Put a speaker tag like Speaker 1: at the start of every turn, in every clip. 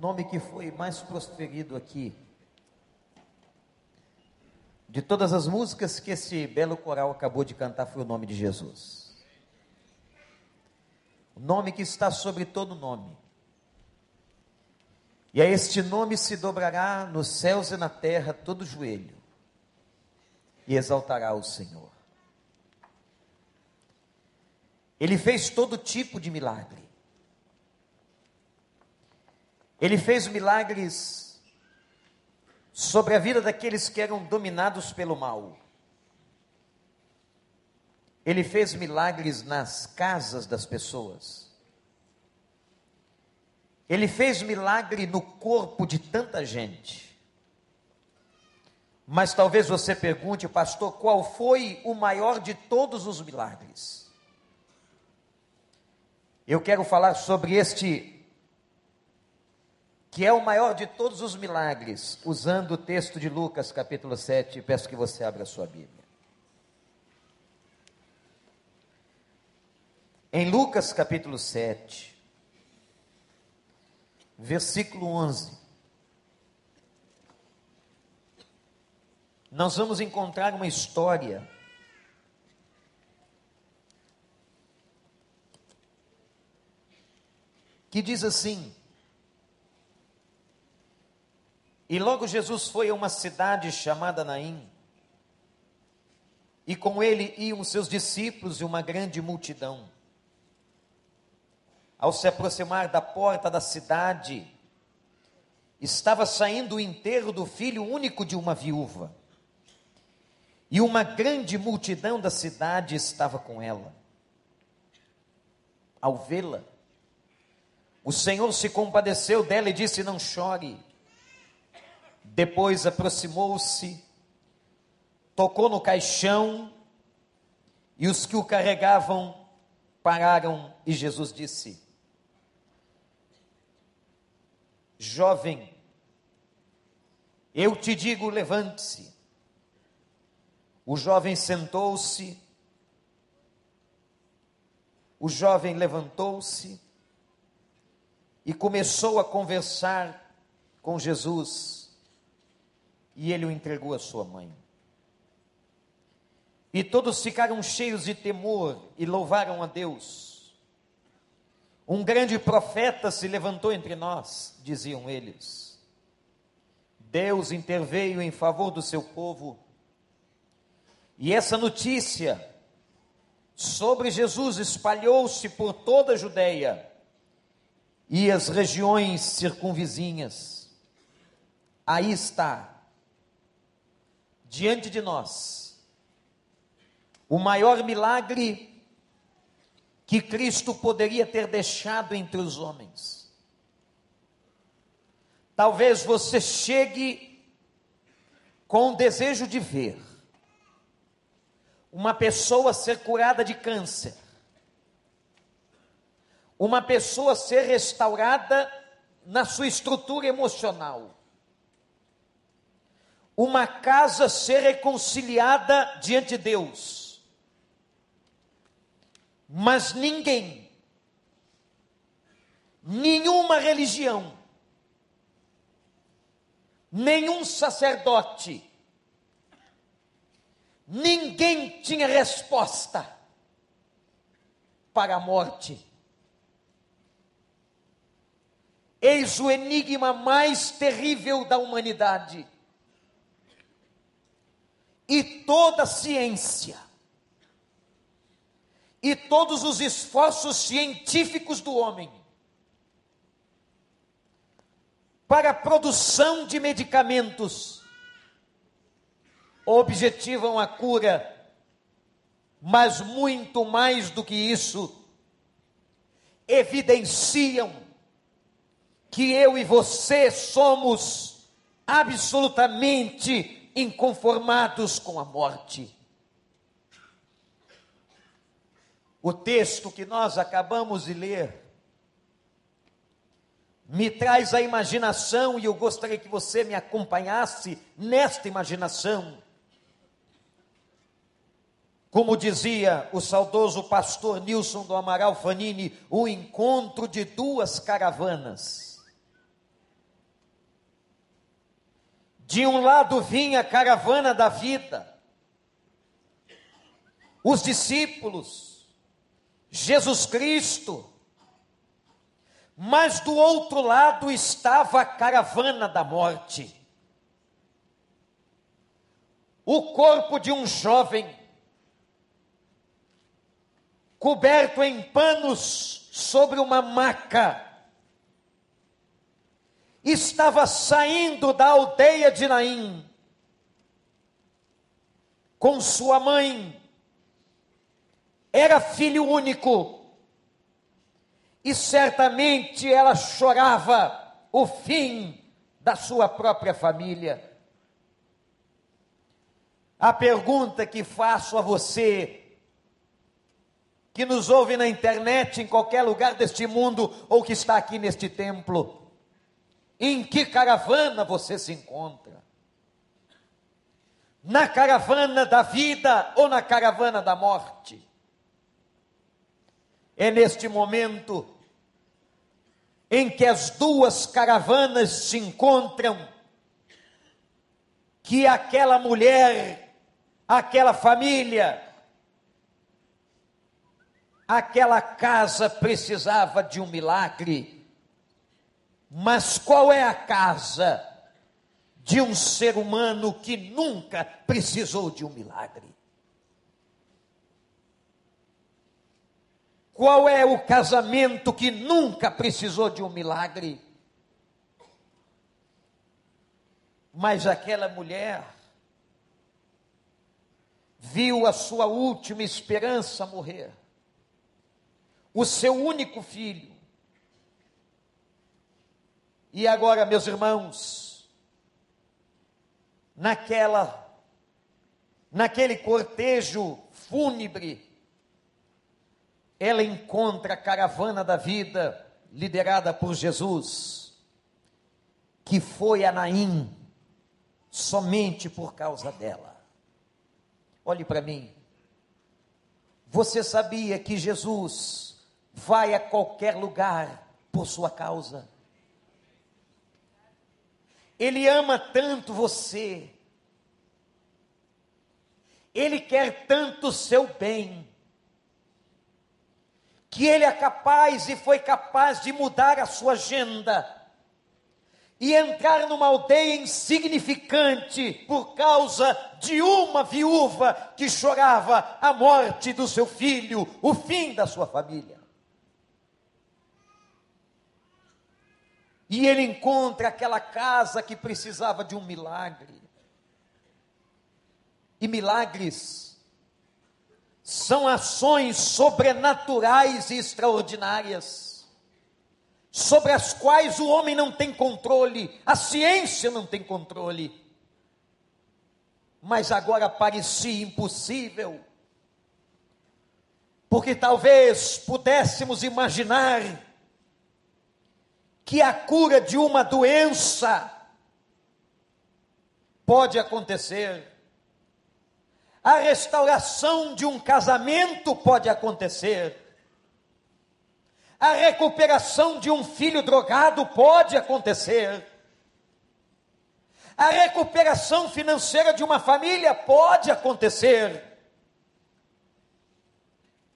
Speaker 1: nome que foi mais proferido aqui. De todas as músicas que esse belo coral acabou de cantar foi o nome de Jesus. O nome que está sobre todo nome. E a este nome se dobrará nos céus e na terra todo joelho, e exaltará o Senhor. Ele fez todo tipo de milagre. Ele fez milagres sobre a vida daqueles que eram dominados pelo mal. Ele fez milagres nas casas das pessoas. Ele fez milagre no corpo de tanta gente. Mas talvez você pergunte, pastor, qual foi o maior de todos os milagres? Eu quero falar sobre este que é o maior de todos os milagres, usando o texto de Lucas, capítulo 7. Peço que você abra a sua Bíblia. Em Lucas, capítulo 7, versículo 11, nós vamos encontrar uma história que diz assim: E logo Jesus foi a uma cidade chamada Naim, e com ele iam seus discípulos e uma grande multidão. Ao se aproximar da porta da cidade, estava saindo o enterro do filho único de uma viúva. E uma grande multidão da cidade estava com ela. Ao vê-la, o Senhor se compadeceu dela e disse: Não chore. Depois aproximou-se, tocou no caixão, e os que o carregavam pararam, e Jesus disse: Jovem, eu te digo, levante-se. O jovem sentou-se, o jovem levantou-se e começou a conversar com Jesus e ele o entregou à sua mãe. E todos ficaram cheios de temor e louvaram a Deus. Um grande profeta se levantou entre nós, diziam eles. Deus interveio em favor do seu povo. E essa notícia sobre Jesus espalhou-se por toda a Judéia e as regiões circunvizinhas. Aí está diante de nós o maior milagre que Cristo poderia ter deixado entre os homens. Talvez você chegue com o desejo de ver uma pessoa ser curada de câncer, uma pessoa ser restaurada na sua estrutura emocional, uma casa ser reconciliada diante de Deus. Mas ninguém, nenhuma religião, nenhum sacerdote, ninguém tinha resposta para a morte. Eis o enigma mais terrível da humanidade e toda ciência. E todos os esforços científicos do homem. Para a produção de medicamentos objetivam a cura, mas muito mais do que isso, evidenciam que eu e você somos absolutamente inconformados com a morte. O texto que nós acabamos de ler me traz a imaginação e eu gostaria que você me acompanhasse nesta imaginação. Como dizia o saudoso pastor Nilson do Amaral Fanini, o encontro de duas caravanas. De um lado vinha a caravana da vida, os discípulos, Jesus Cristo, mas do outro lado estava a caravana da morte. O corpo de um jovem, coberto em panos sobre uma maca, estava saindo da aldeia de Naim com sua mãe. Era filho único e certamente ela chorava o fim da sua própria família. A pergunta que faço a você, que nos ouve na internet, em qualquer lugar deste mundo, ou que está aqui neste templo, em que caravana você se encontra? Na caravana da vida ou na caravana da morte? É neste momento em que as duas caravanas se encontram, que aquela mulher, aquela família, aquela casa precisava de um milagre. Mas qual é a casa de um ser humano que nunca precisou de um milagre? Qual é o casamento que nunca precisou de um milagre? Mas aquela mulher viu a sua última esperança morrer, o seu único filho. E agora, meus irmãos, naquela naquele cortejo fúnebre ela encontra a caravana da vida, liderada por Jesus, que foi a Naim, somente por causa dela. Olhe para mim. Você sabia que Jesus vai a qualquer lugar por sua causa? Ele ama tanto você, ele quer tanto o seu bem, que ele é capaz e foi capaz de mudar a sua agenda e entrar numa aldeia insignificante por causa de uma viúva que chorava a morte do seu filho, o fim da sua família. E ele encontra aquela casa que precisava de um milagre. E milagres são ações sobrenaturais e extraordinárias, sobre as quais o homem não tem controle, a ciência não tem controle. Mas agora parecia impossível, porque talvez pudéssemos imaginar que a cura de uma doença pode acontecer a restauração de um casamento pode acontecer. A recuperação de um filho drogado pode acontecer. A recuperação financeira de uma família pode acontecer.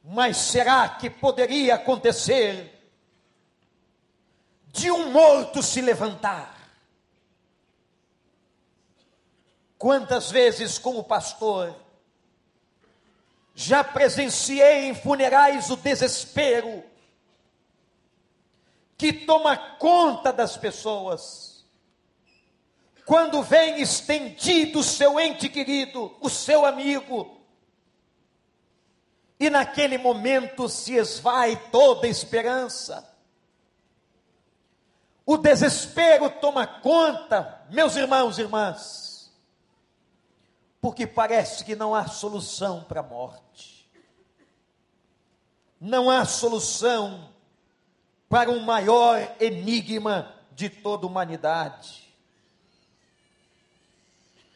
Speaker 1: Mas será que poderia acontecer de um morto se levantar? Quantas vezes, como pastor, já presenciei em funerais o desespero que toma conta das pessoas. Quando vem estendido o seu ente querido, o seu amigo, e naquele momento se esvai toda esperança. O desespero toma conta, meus irmãos e irmãs porque parece que não há solução para a morte. Não há solução para o maior enigma de toda a humanidade.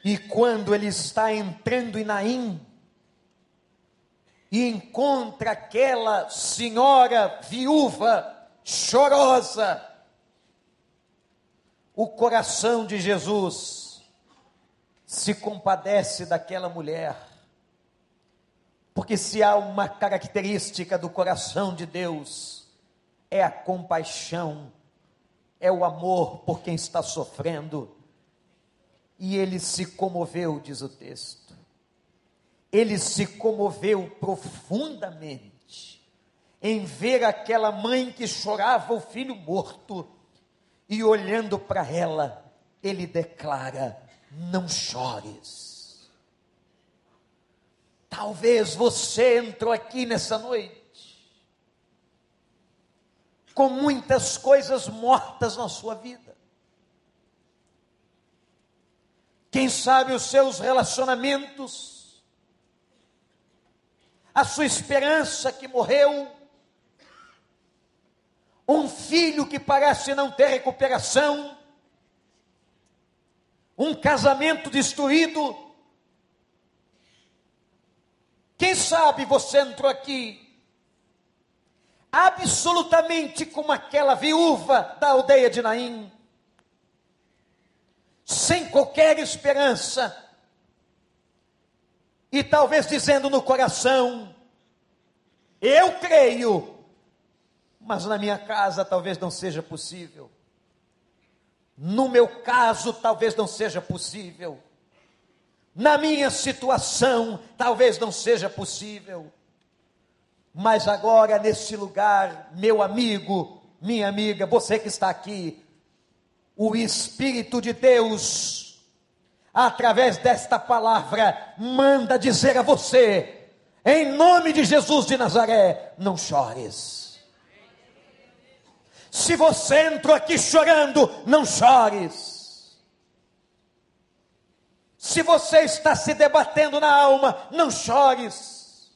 Speaker 1: E quando ele está entrando em Naim, e encontra aquela senhora viúva, chorosa, o coração de Jesus se compadece daquela mulher. Porque se há uma característica do coração de Deus, é a compaixão, é o amor por quem está sofrendo. E ele se comoveu, diz o texto. Ele se comoveu profundamente em ver aquela mãe que chorava o filho morto e olhando para ela, ele declara: não chores. Talvez você entrou aqui nessa noite com muitas coisas mortas na sua vida. Quem sabe os seus relacionamentos, a sua esperança que morreu, um filho que parece não ter recuperação, um casamento destruído. Quem sabe você entrou aqui absolutamente como aquela viúva da aldeia de Naim, sem qualquer esperança, e talvez dizendo no coração: Eu creio, mas na minha casa talvez não seja possível. No meu caso, talvez não seja possível. Na minha situação, talvez não seja possível. Mas agora, nesse lugar, meu amigo, minha amiga, você que está aqui, o Espírito de Deus, através desta palavra, manda dizer a você, em nome de Jesus de Nazaré, não chores. Se você entrou aqui chorando, não chores. Se você está se debatendo na alma, não chores.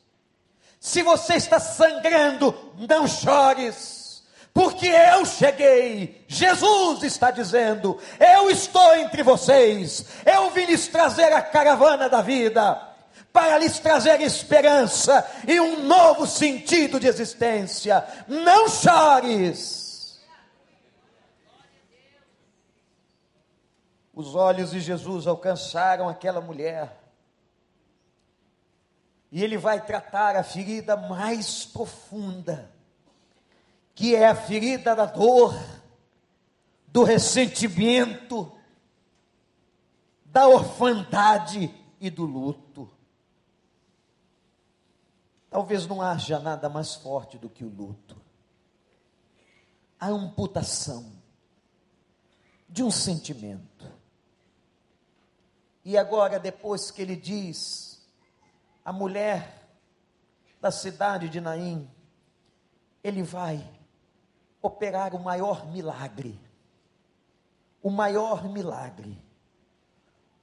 Speaker 1: Se você está sangrando, não chores. Porque eu cheguei, Jesus está dizendo: Eu estou entre vocês, eu vim lhes trazer a caravana da vida, para lhes trazer esperança e um novo sentido de existência. Não chores. Os olhos de Jesus alcançaram aquela mulher. E ele vai tratar a ferida mais profunda, que é a ferida da dor, do ressentimento, da orfandade e do luto. Talvez não haja nada mais forte do que o luto. A amputação de um sentimento e agora, depois que ele diz, a mulher da cidade de Naim, ele vai operar o maior milagre. O maior milagre.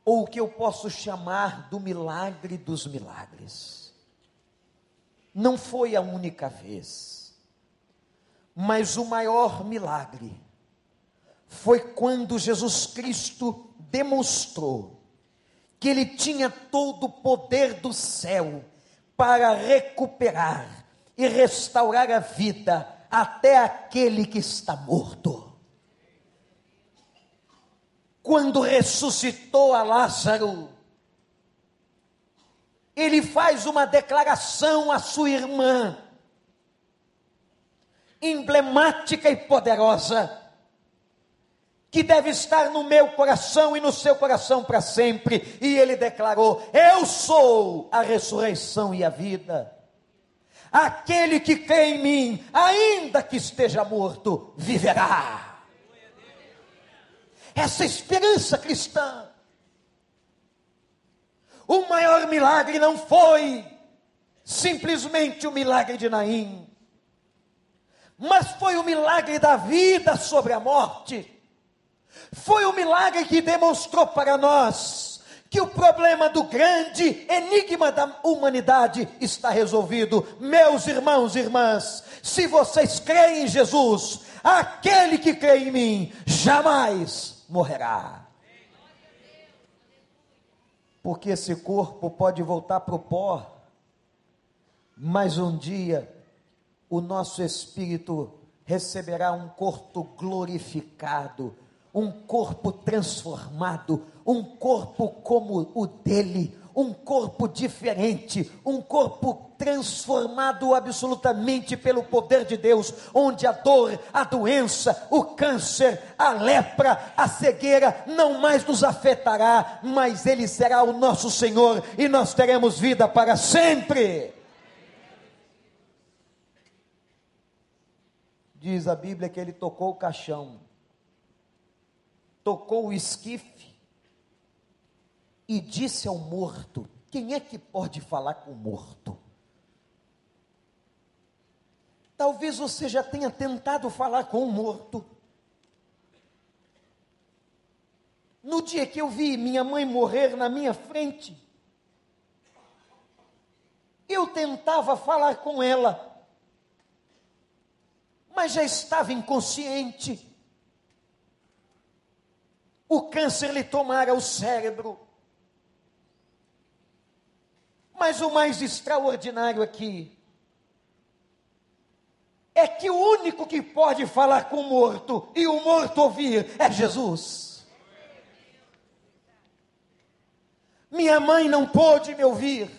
Speaker 1: Ou o que eu posso chamar do milagre dos milagres. Não foi a única vez, mas o maior milagre foi quando Jesus Cristo demonstrou que ele tinha todo o poder do céu para recuperar e restaurar a vida até aquele que está morto. Quando ressuscitou a Lázaro, ele faz uma declaração à sua irmã, emblemática e poderosa que deve estar no meu coração e no seu coração para sempre. E ele declarou: Eu sou a ressurreição e a vida. Aquele que crê em mim, ainda que esteja morto, viverá. Essa esperança cristã. O maior milagre não foi simplesmente o milagre de Naim, mas foi o milagre da vida sobre a morte foi o milagre que demonstrou para nós que o problema do grande enigma da humanidade está resolvido. Meus irmãos e irmãs, se vocês creem em Jesus, aquele que crê em mim jamais morrerá. Porque esse corpo pode voltar para o pó, mas um dia o nosso espírito receberá um corpo glorificado um corpo transformado, um corpo como o dele, um corpo diferente, um corpo transformado absolutamente pelo poder de Deus, onde a dor, a doença, o câncer, a lepra, a cegueira não mais nos afetará, mas Ele será o nosso Senhor e nós teremos vida para sempre. Diz a Bíblia que ele tocou o caixão, tocou o esquife e disse ao morto: Quem é que pode falar com o morto? Talvez você já tenha tentado falar com o morto. No dia que eu vi minha mãe morrer na minha frente, eu tentava falar com ela, mas já estava inconsciente. O câncer lhe tomara o cérebro. Mas o mais extraordinário aqui é que o único que pode falar com o morto e o morto ouvir é Jesus. Minha mãe não pôde me ouvir.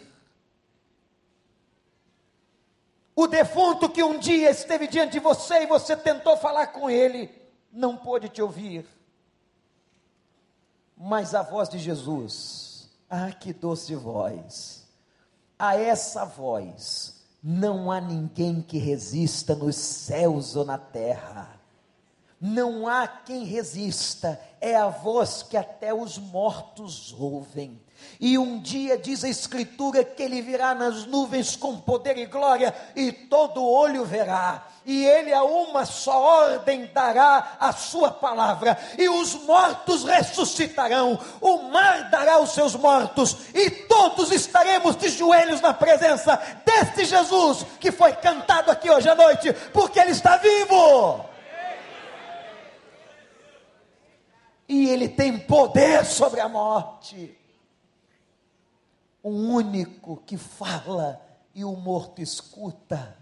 Speaker 1: O defunto que um dia esteve diante de você e você tentou falar com ele, não pôde te ouvir. Mas a voz de Jesus, ah, que doce voz, a essa voz, não há ninguém que resista nos céus ou na terra. Não há quem resista, é a voz que até os mortos ouvem. E um dia diz a Escritura que ele virá nas nuvens com poder e glória, e todo olho verá e ele a uma só ordem dará a sua palavra, e os mortos ressuscitarão, o mar dará os seus mortos, e todos estaremos de joelhos na presença deste Jesus que foi cantado aqui hoje à noite, porque ele está vivo. E ele tem poder sobre a morte. Um único que fala e o morto escuta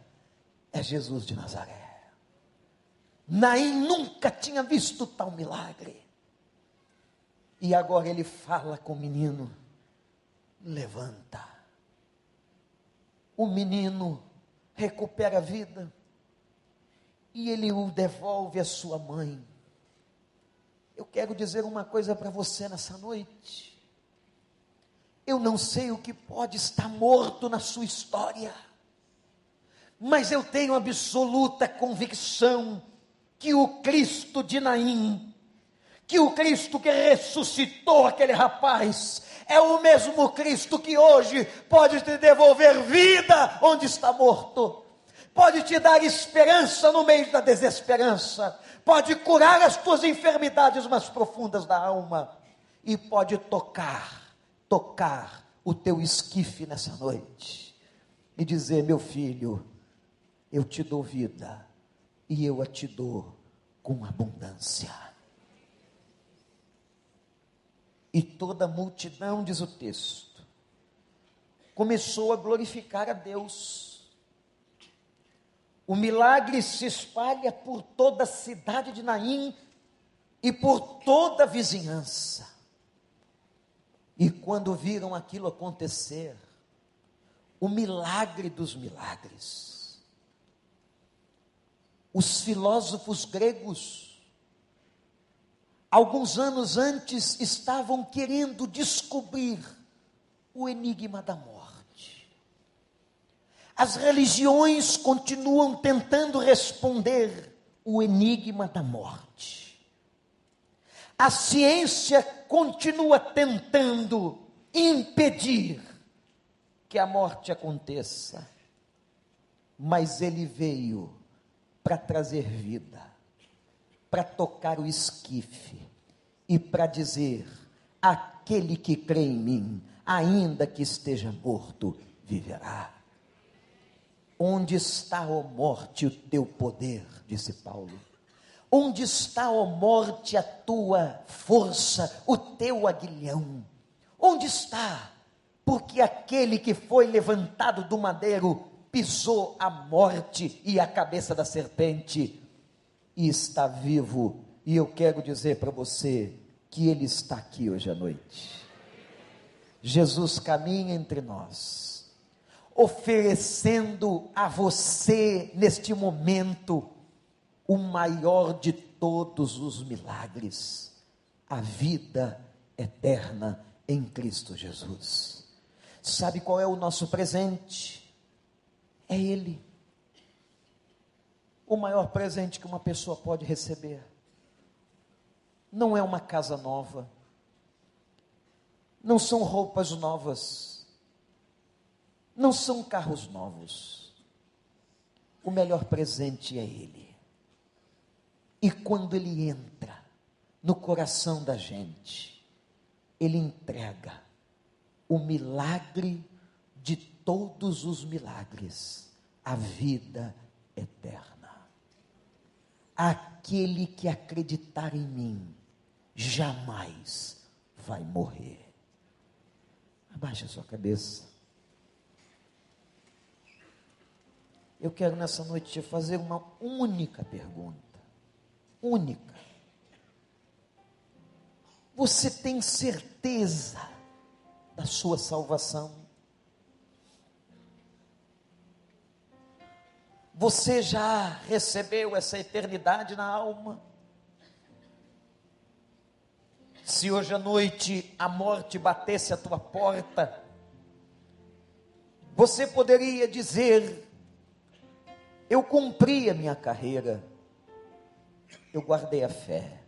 Speaker 1: é Jesus de Nazaré. Naim nunca tinha visto tal milagre. E agora ele fala com o menino: levanta. O menino recupera a vida e ele o devolve à sua mãe. Eu quero dizer uma coisa para você nessa noite. Eu não sei o que pode estar morto na sua história mas eu tenho absoluta convicção que o Cristo de Naim, que o Cristo que ressuscitou aquele rapaz, é o mesmo Cristo que hoje pode te devolver vida onde está morto, pode te dar esperança no meio da desesperança, pode curar as tuas enfermidades mais profundas da alma e pode tocar, tocar o teu esquife nessa noite e dizer: meu filho, eu te dou vida e eu a te dou com abundância. E toda a multidão, diz o texto, começou a glorificar a Deus. O milagre se espalha por toda a cidade de Naim e por toda a vizinhança. E quando viram aquilo acontecer, o milagre dos milagres, os filósofos gregos, alguns anos antes, estavam querendo descobrir o enigma da morte. As religiões continuam tentando responder o enigma da morte. A ciência continua tentando impedir que a morte aconteça. Mas ele veio para trazer vida, para tocar o esquife e para dizer: aquele que crê em mim, ainda que esteja morto, viverá. Onde está, ó morte, o teu poder? disse Paulo. Onde está, ó morte, a tua força, o teu aguilhão? Onde está? Porque aquele que foi levantado do madeiro pisou a morte e a cabeça da serpente e está vivo E eu quero dizer para você que Ele está aqui hoje à noite. Jesus caminha entre nós, oferecendo a você, neste momento, o maior de todos os milagres, a vida eterna em Cristo Jesus. Sabe qual é o nosso presente? É Ele. O maior presente que uma pessoa pode receber não é uma casa nova, não são roupas novas, não são carros novos. O melhor presente é Ele. E quando Ele entra no coração da gente, Ele entrega o milagre de todos os milagres, a vida eterna. Aquele que acreditar em mim, jamais vai morrer. Abaixe a sua cabeça. Eu quero nessa noite te fazer uma única pergunta. Única. Você tem certeza da sua salvação? Você já recebeu essa eternidade na alma? Se hoje à noite a morte batesse a tua porta, você poderia dizer: Eu cumpri a minha carreira, eu guardei a fé.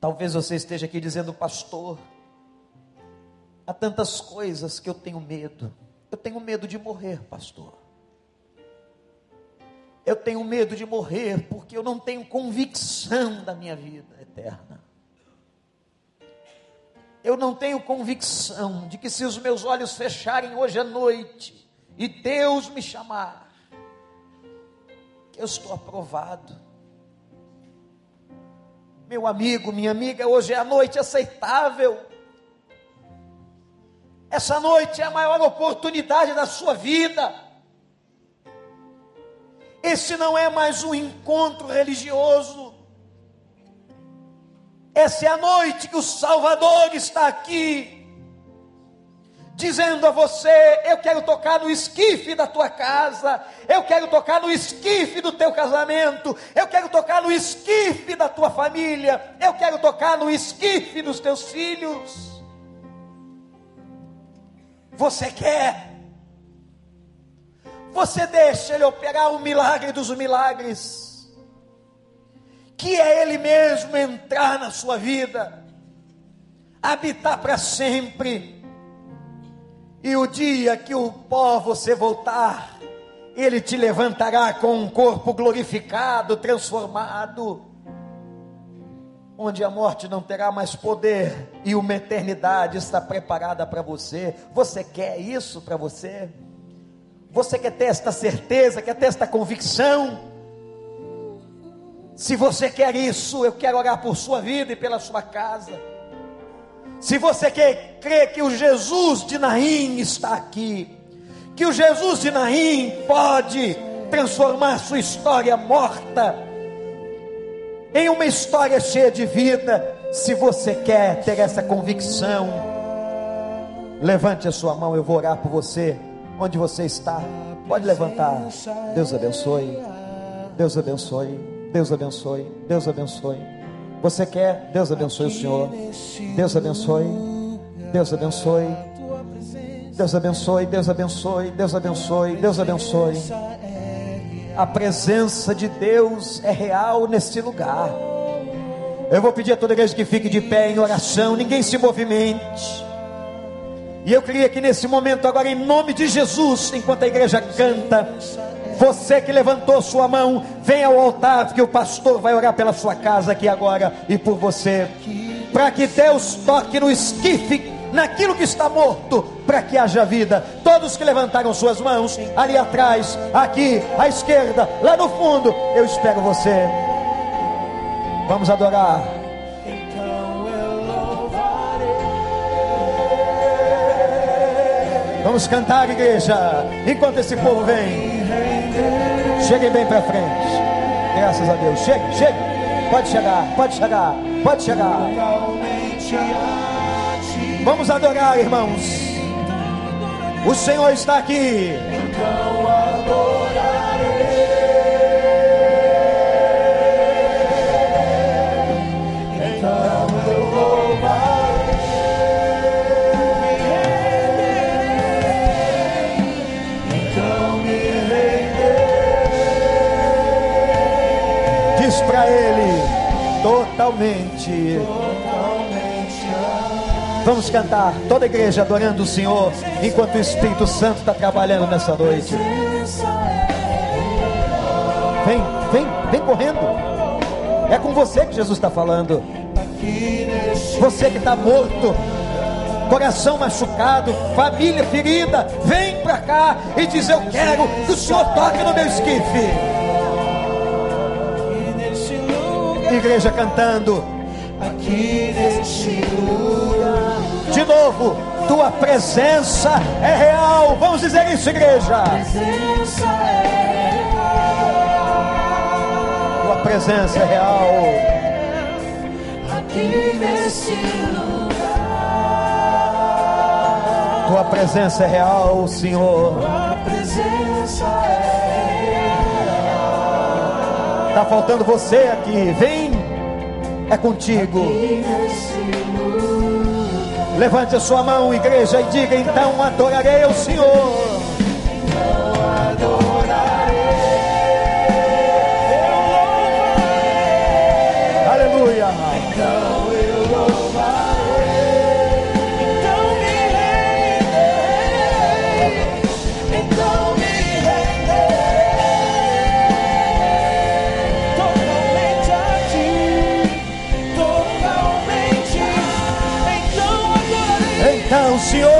Speaker 1: Talvez você esteja aqui dizendo, pastor, há tantas coisas que eu tenho medo. Eu tenho medo de morrer, pastor. Eu tenho medo de morrer porque eu não tenho convicção da minha vida eterna. Eu não tenho convicção de que se os meus olhos fecharem hoje à noite e Deus me chamar, que eu estou aprovado. Meu amigo, minha amiga, hoje é a noite aceitável. Essa noite é a maior oportunidade da sua vida. Esse não é mais um encontro religioso. Essa é a noite que o Salvador está aqui, dizendo a você: Eu quero tocar no esquife da tua casa, eu quero tocar no esquife do teu casamento, eu quero tocar no esquife da tua família, eu quero tocar no esquife dos teus filhos. Você quer? Você deixa Ele operar o milagre dos milagres, que é Ele mesmo entrar na sua vida, habitar para sempre, e o dia que o pó você voltar, Ele te levantará com um corpo glorificado, transformado, onde a morte não terá mais poder e uma eternidade está preparada para você. Você quer isso para você? Você quer ter esta certeza, quer ter esta convicção? Se você quer isso, eu quero orar por sua vida e pela sua casa. Se você quer crer que o Jesus de Naim está aqui, que o Jesus de Naim pode transformar sua história morta em uma história cheia de vida, se você quer ter essa convicção, levante a sua mão, eu vou orar por você onde você está. Pode levantar. Deus abençoe. Deus abençoe. Deus abençoe. Deus abençoe. Você quer? Deus abençoe o Senhor. Deus abençoe. Deus abençoe. Deus abençoe. Deus abençoe. Deus abençoe. Deus abençoe. A presença de Deus é real neste lugar. Eu vou pedir a toda igreja que fique de pé em oração. Ninguém se movimente. E eu queria que nesse momento, agora, em nome de Jesus, enquanto a igreja canta, você que levantou sua mão, venha ao altar, porque o pastor vai orar pela sua casa aqui agora e por você, para que Deus toque no esquife, naquilo que está morto, para que haja vida. Todos que levantaram suas mãos, ali atrás, aqui, à esquerda, lá no fundo, eu espero você. Vamos adorar. Vamos cantar, igreja, enquanto esse povo vem. Cheguem bem para frente. Graças a Deus. Chega, chega. Pode chegar, pode chegar, pode chegar. Vamos adorar, irmãos. O Senhor está aqui. Totalmente. Vamos cantar, toda a igreja adorando o Senhor, enquanto o Espírito Santo está trabalhando nessa noite. Vem, vem, vem correndo. É com você que Jesus está falando. Você que está morto, coração machucado, família ferida, vem para cá e diz: Eu quero que o Senhor toque no meu esquife. Igreja cantando. Aqui neste lugar. De novo, tua presença é real. Vamos dizer isso, igreja. Presença é real. Tua presença é real. Aqui neste lugar. Tua presença é real, Senhor. Tua presença é Está faltando você aqui. Vem é contigo. Levante a sua mão, igreja, e diga: então adorarei o Senhor. Senhor,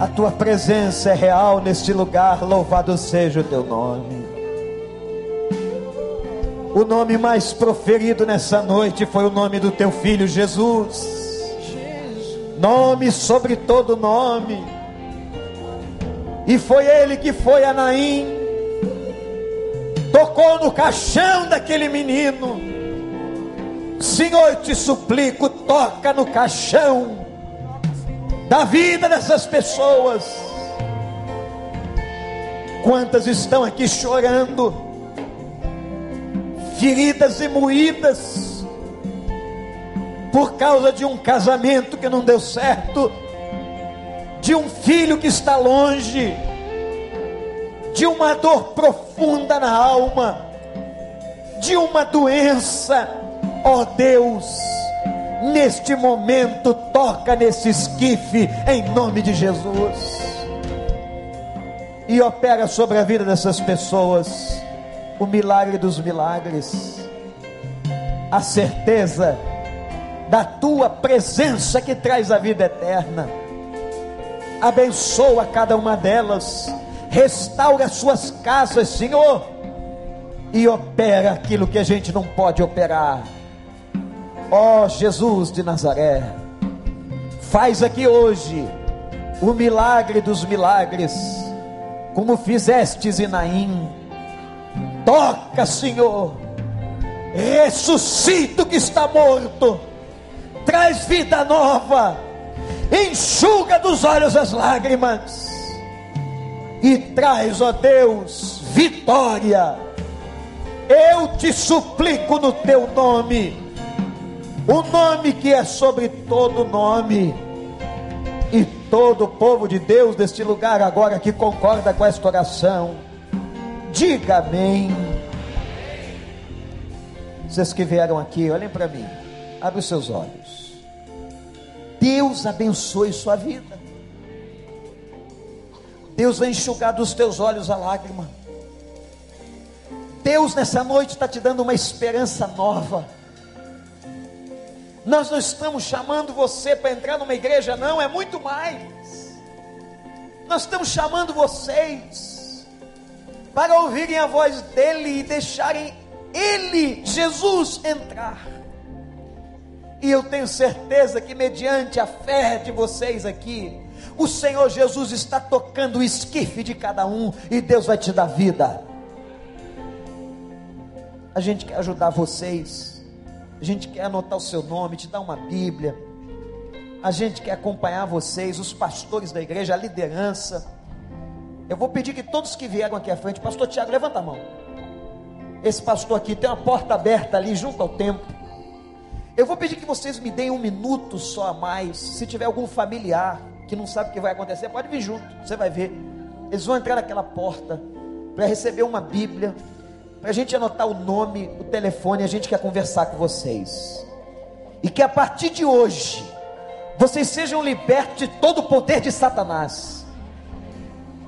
Speaker 1: a tua presença é real neste lugar, louvado seja o teu nome. O nome mais proferido nessa noite foi o nome do teu filho Jesus. Nome sobre todo nome. E foi ele que foi a Naim, tocou no caixão daquele menino. Senhor, te suplico, toca no caixão da vida dessas pessoas. Quantas estão aqui chorando, feridas e moídas, por causa de um casamento que não deu certo, de um filho que está longe, de uma dor profunda na alma, de uma doença, ó oh Deus neste momento, toca nesse esquife, em nome de Jesus, e opera sobre a vida dessas pessoas o milagre dos milagres, a certeza da tua presença que traz a vida eterna. Abençoa cada uma delas, restaura suas casas, Senhor, e opera aquilo que a gente não pode operar Ó oh, Jesus de Nazaré, faz aqui hoje o milagre dos milagres, como fizestes em Naim. Toca, Senhor, ressuscita o que está morto, traz vida nova, enxuga dos olhos as lágrimas e traz, ó Deus, vitória. Eu te suplico no teu nome o nome que é sobre todo nome. E todo o povo de Deus deste lugar agora que concorda com esta oração, diga amém. Vocês que vieram aqui, olhem para mim, abre os seus olhos. Deus abençoe sua vida. Deus vai enxugar dos teus olhos a lágrima. Deus nessa noite está te dando uma esperança nova. Nós não estamos chamando você para entrar numa igreja, não, é muito mais. Nós estamos chamando vocês para ouvirem a voz dEle e deixarem Ele, Jesus, entrar. E eu tenho certeza que, mediante a fé de vocês aqui, o Senhor Jesus está tocando o esquife de cada um e Deus vai te dar vida. A gente quer ajudar vocês. A gente quer anotar o seu nome, te dar uma Bíblia. A gente quer acompanhar vocês, os pastores da igreja, a liderança. Eu vou pedir que todos que vieram aqui à frente, pastor Tiago, levanta a mão. Esse pastor aqui tem uma porta aberta ali junto ao templo. Eu vou pedir que vocês me deem um minuto só a mais. Se tiver algum familiar que não sabe o que vai acontecer, pode vir junto, você vai ver. Eles vão entrar naquela porta para receber uma Bíblia, para a gente anotar o nome, o telefone, a gente quer conversar com vocês. E que a partir de hoje, vocês sejam libertos de todo o poder de Satanás.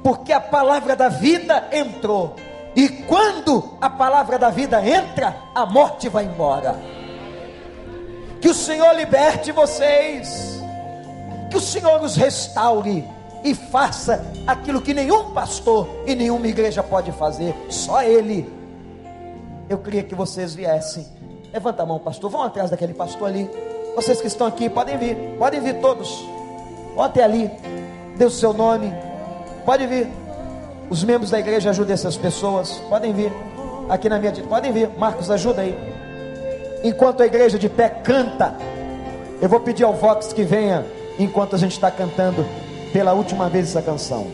Speaker 1: Porque a palavra da vida entrou. E quando a palavra da vida entra, a morte vai embora. Que o Senhor liberte vocês. Que o Senhor os restaure e faça aquilo que nenhum pastor e nenhuma igreja pode fazer, só Ele eu queria que vocês viessem. Levanta a mão, pastor. Vão atrás daquele pastor ali. Vocês que estão aqui, podem vir. Podem vir todos. Vão até ali. Dê o seu nome. Pode vir. Os membros da igreja ajudem essas pessoas. Podem vir. Aqui na minha Podem vir. Marcos, ajuda aí. Enquanto a igreja de pé canta, eu vou pedir ao Vox que venha enquanto a gente está cantando pela última vez essa canção.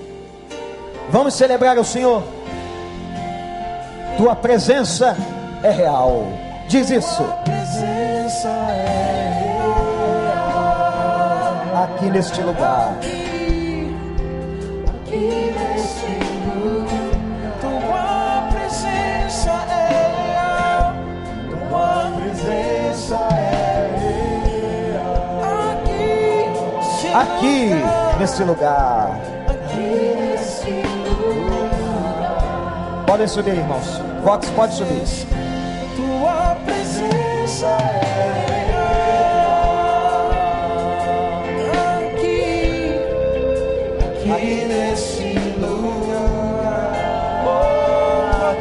Speaker 1: Vamos celebrar o Senhor tua presença é real. Diz isso. Aqui neste lugar. Aqui neste lugar. Tua presença é real. Tua presença é real. Aqui, aqui neste lugar. Podem subir, irmãos. Vox pode subir. Tua presença é aqui, aqui nesse lugar.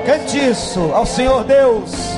Speaker 1: Cante isso ao Senhor Deus.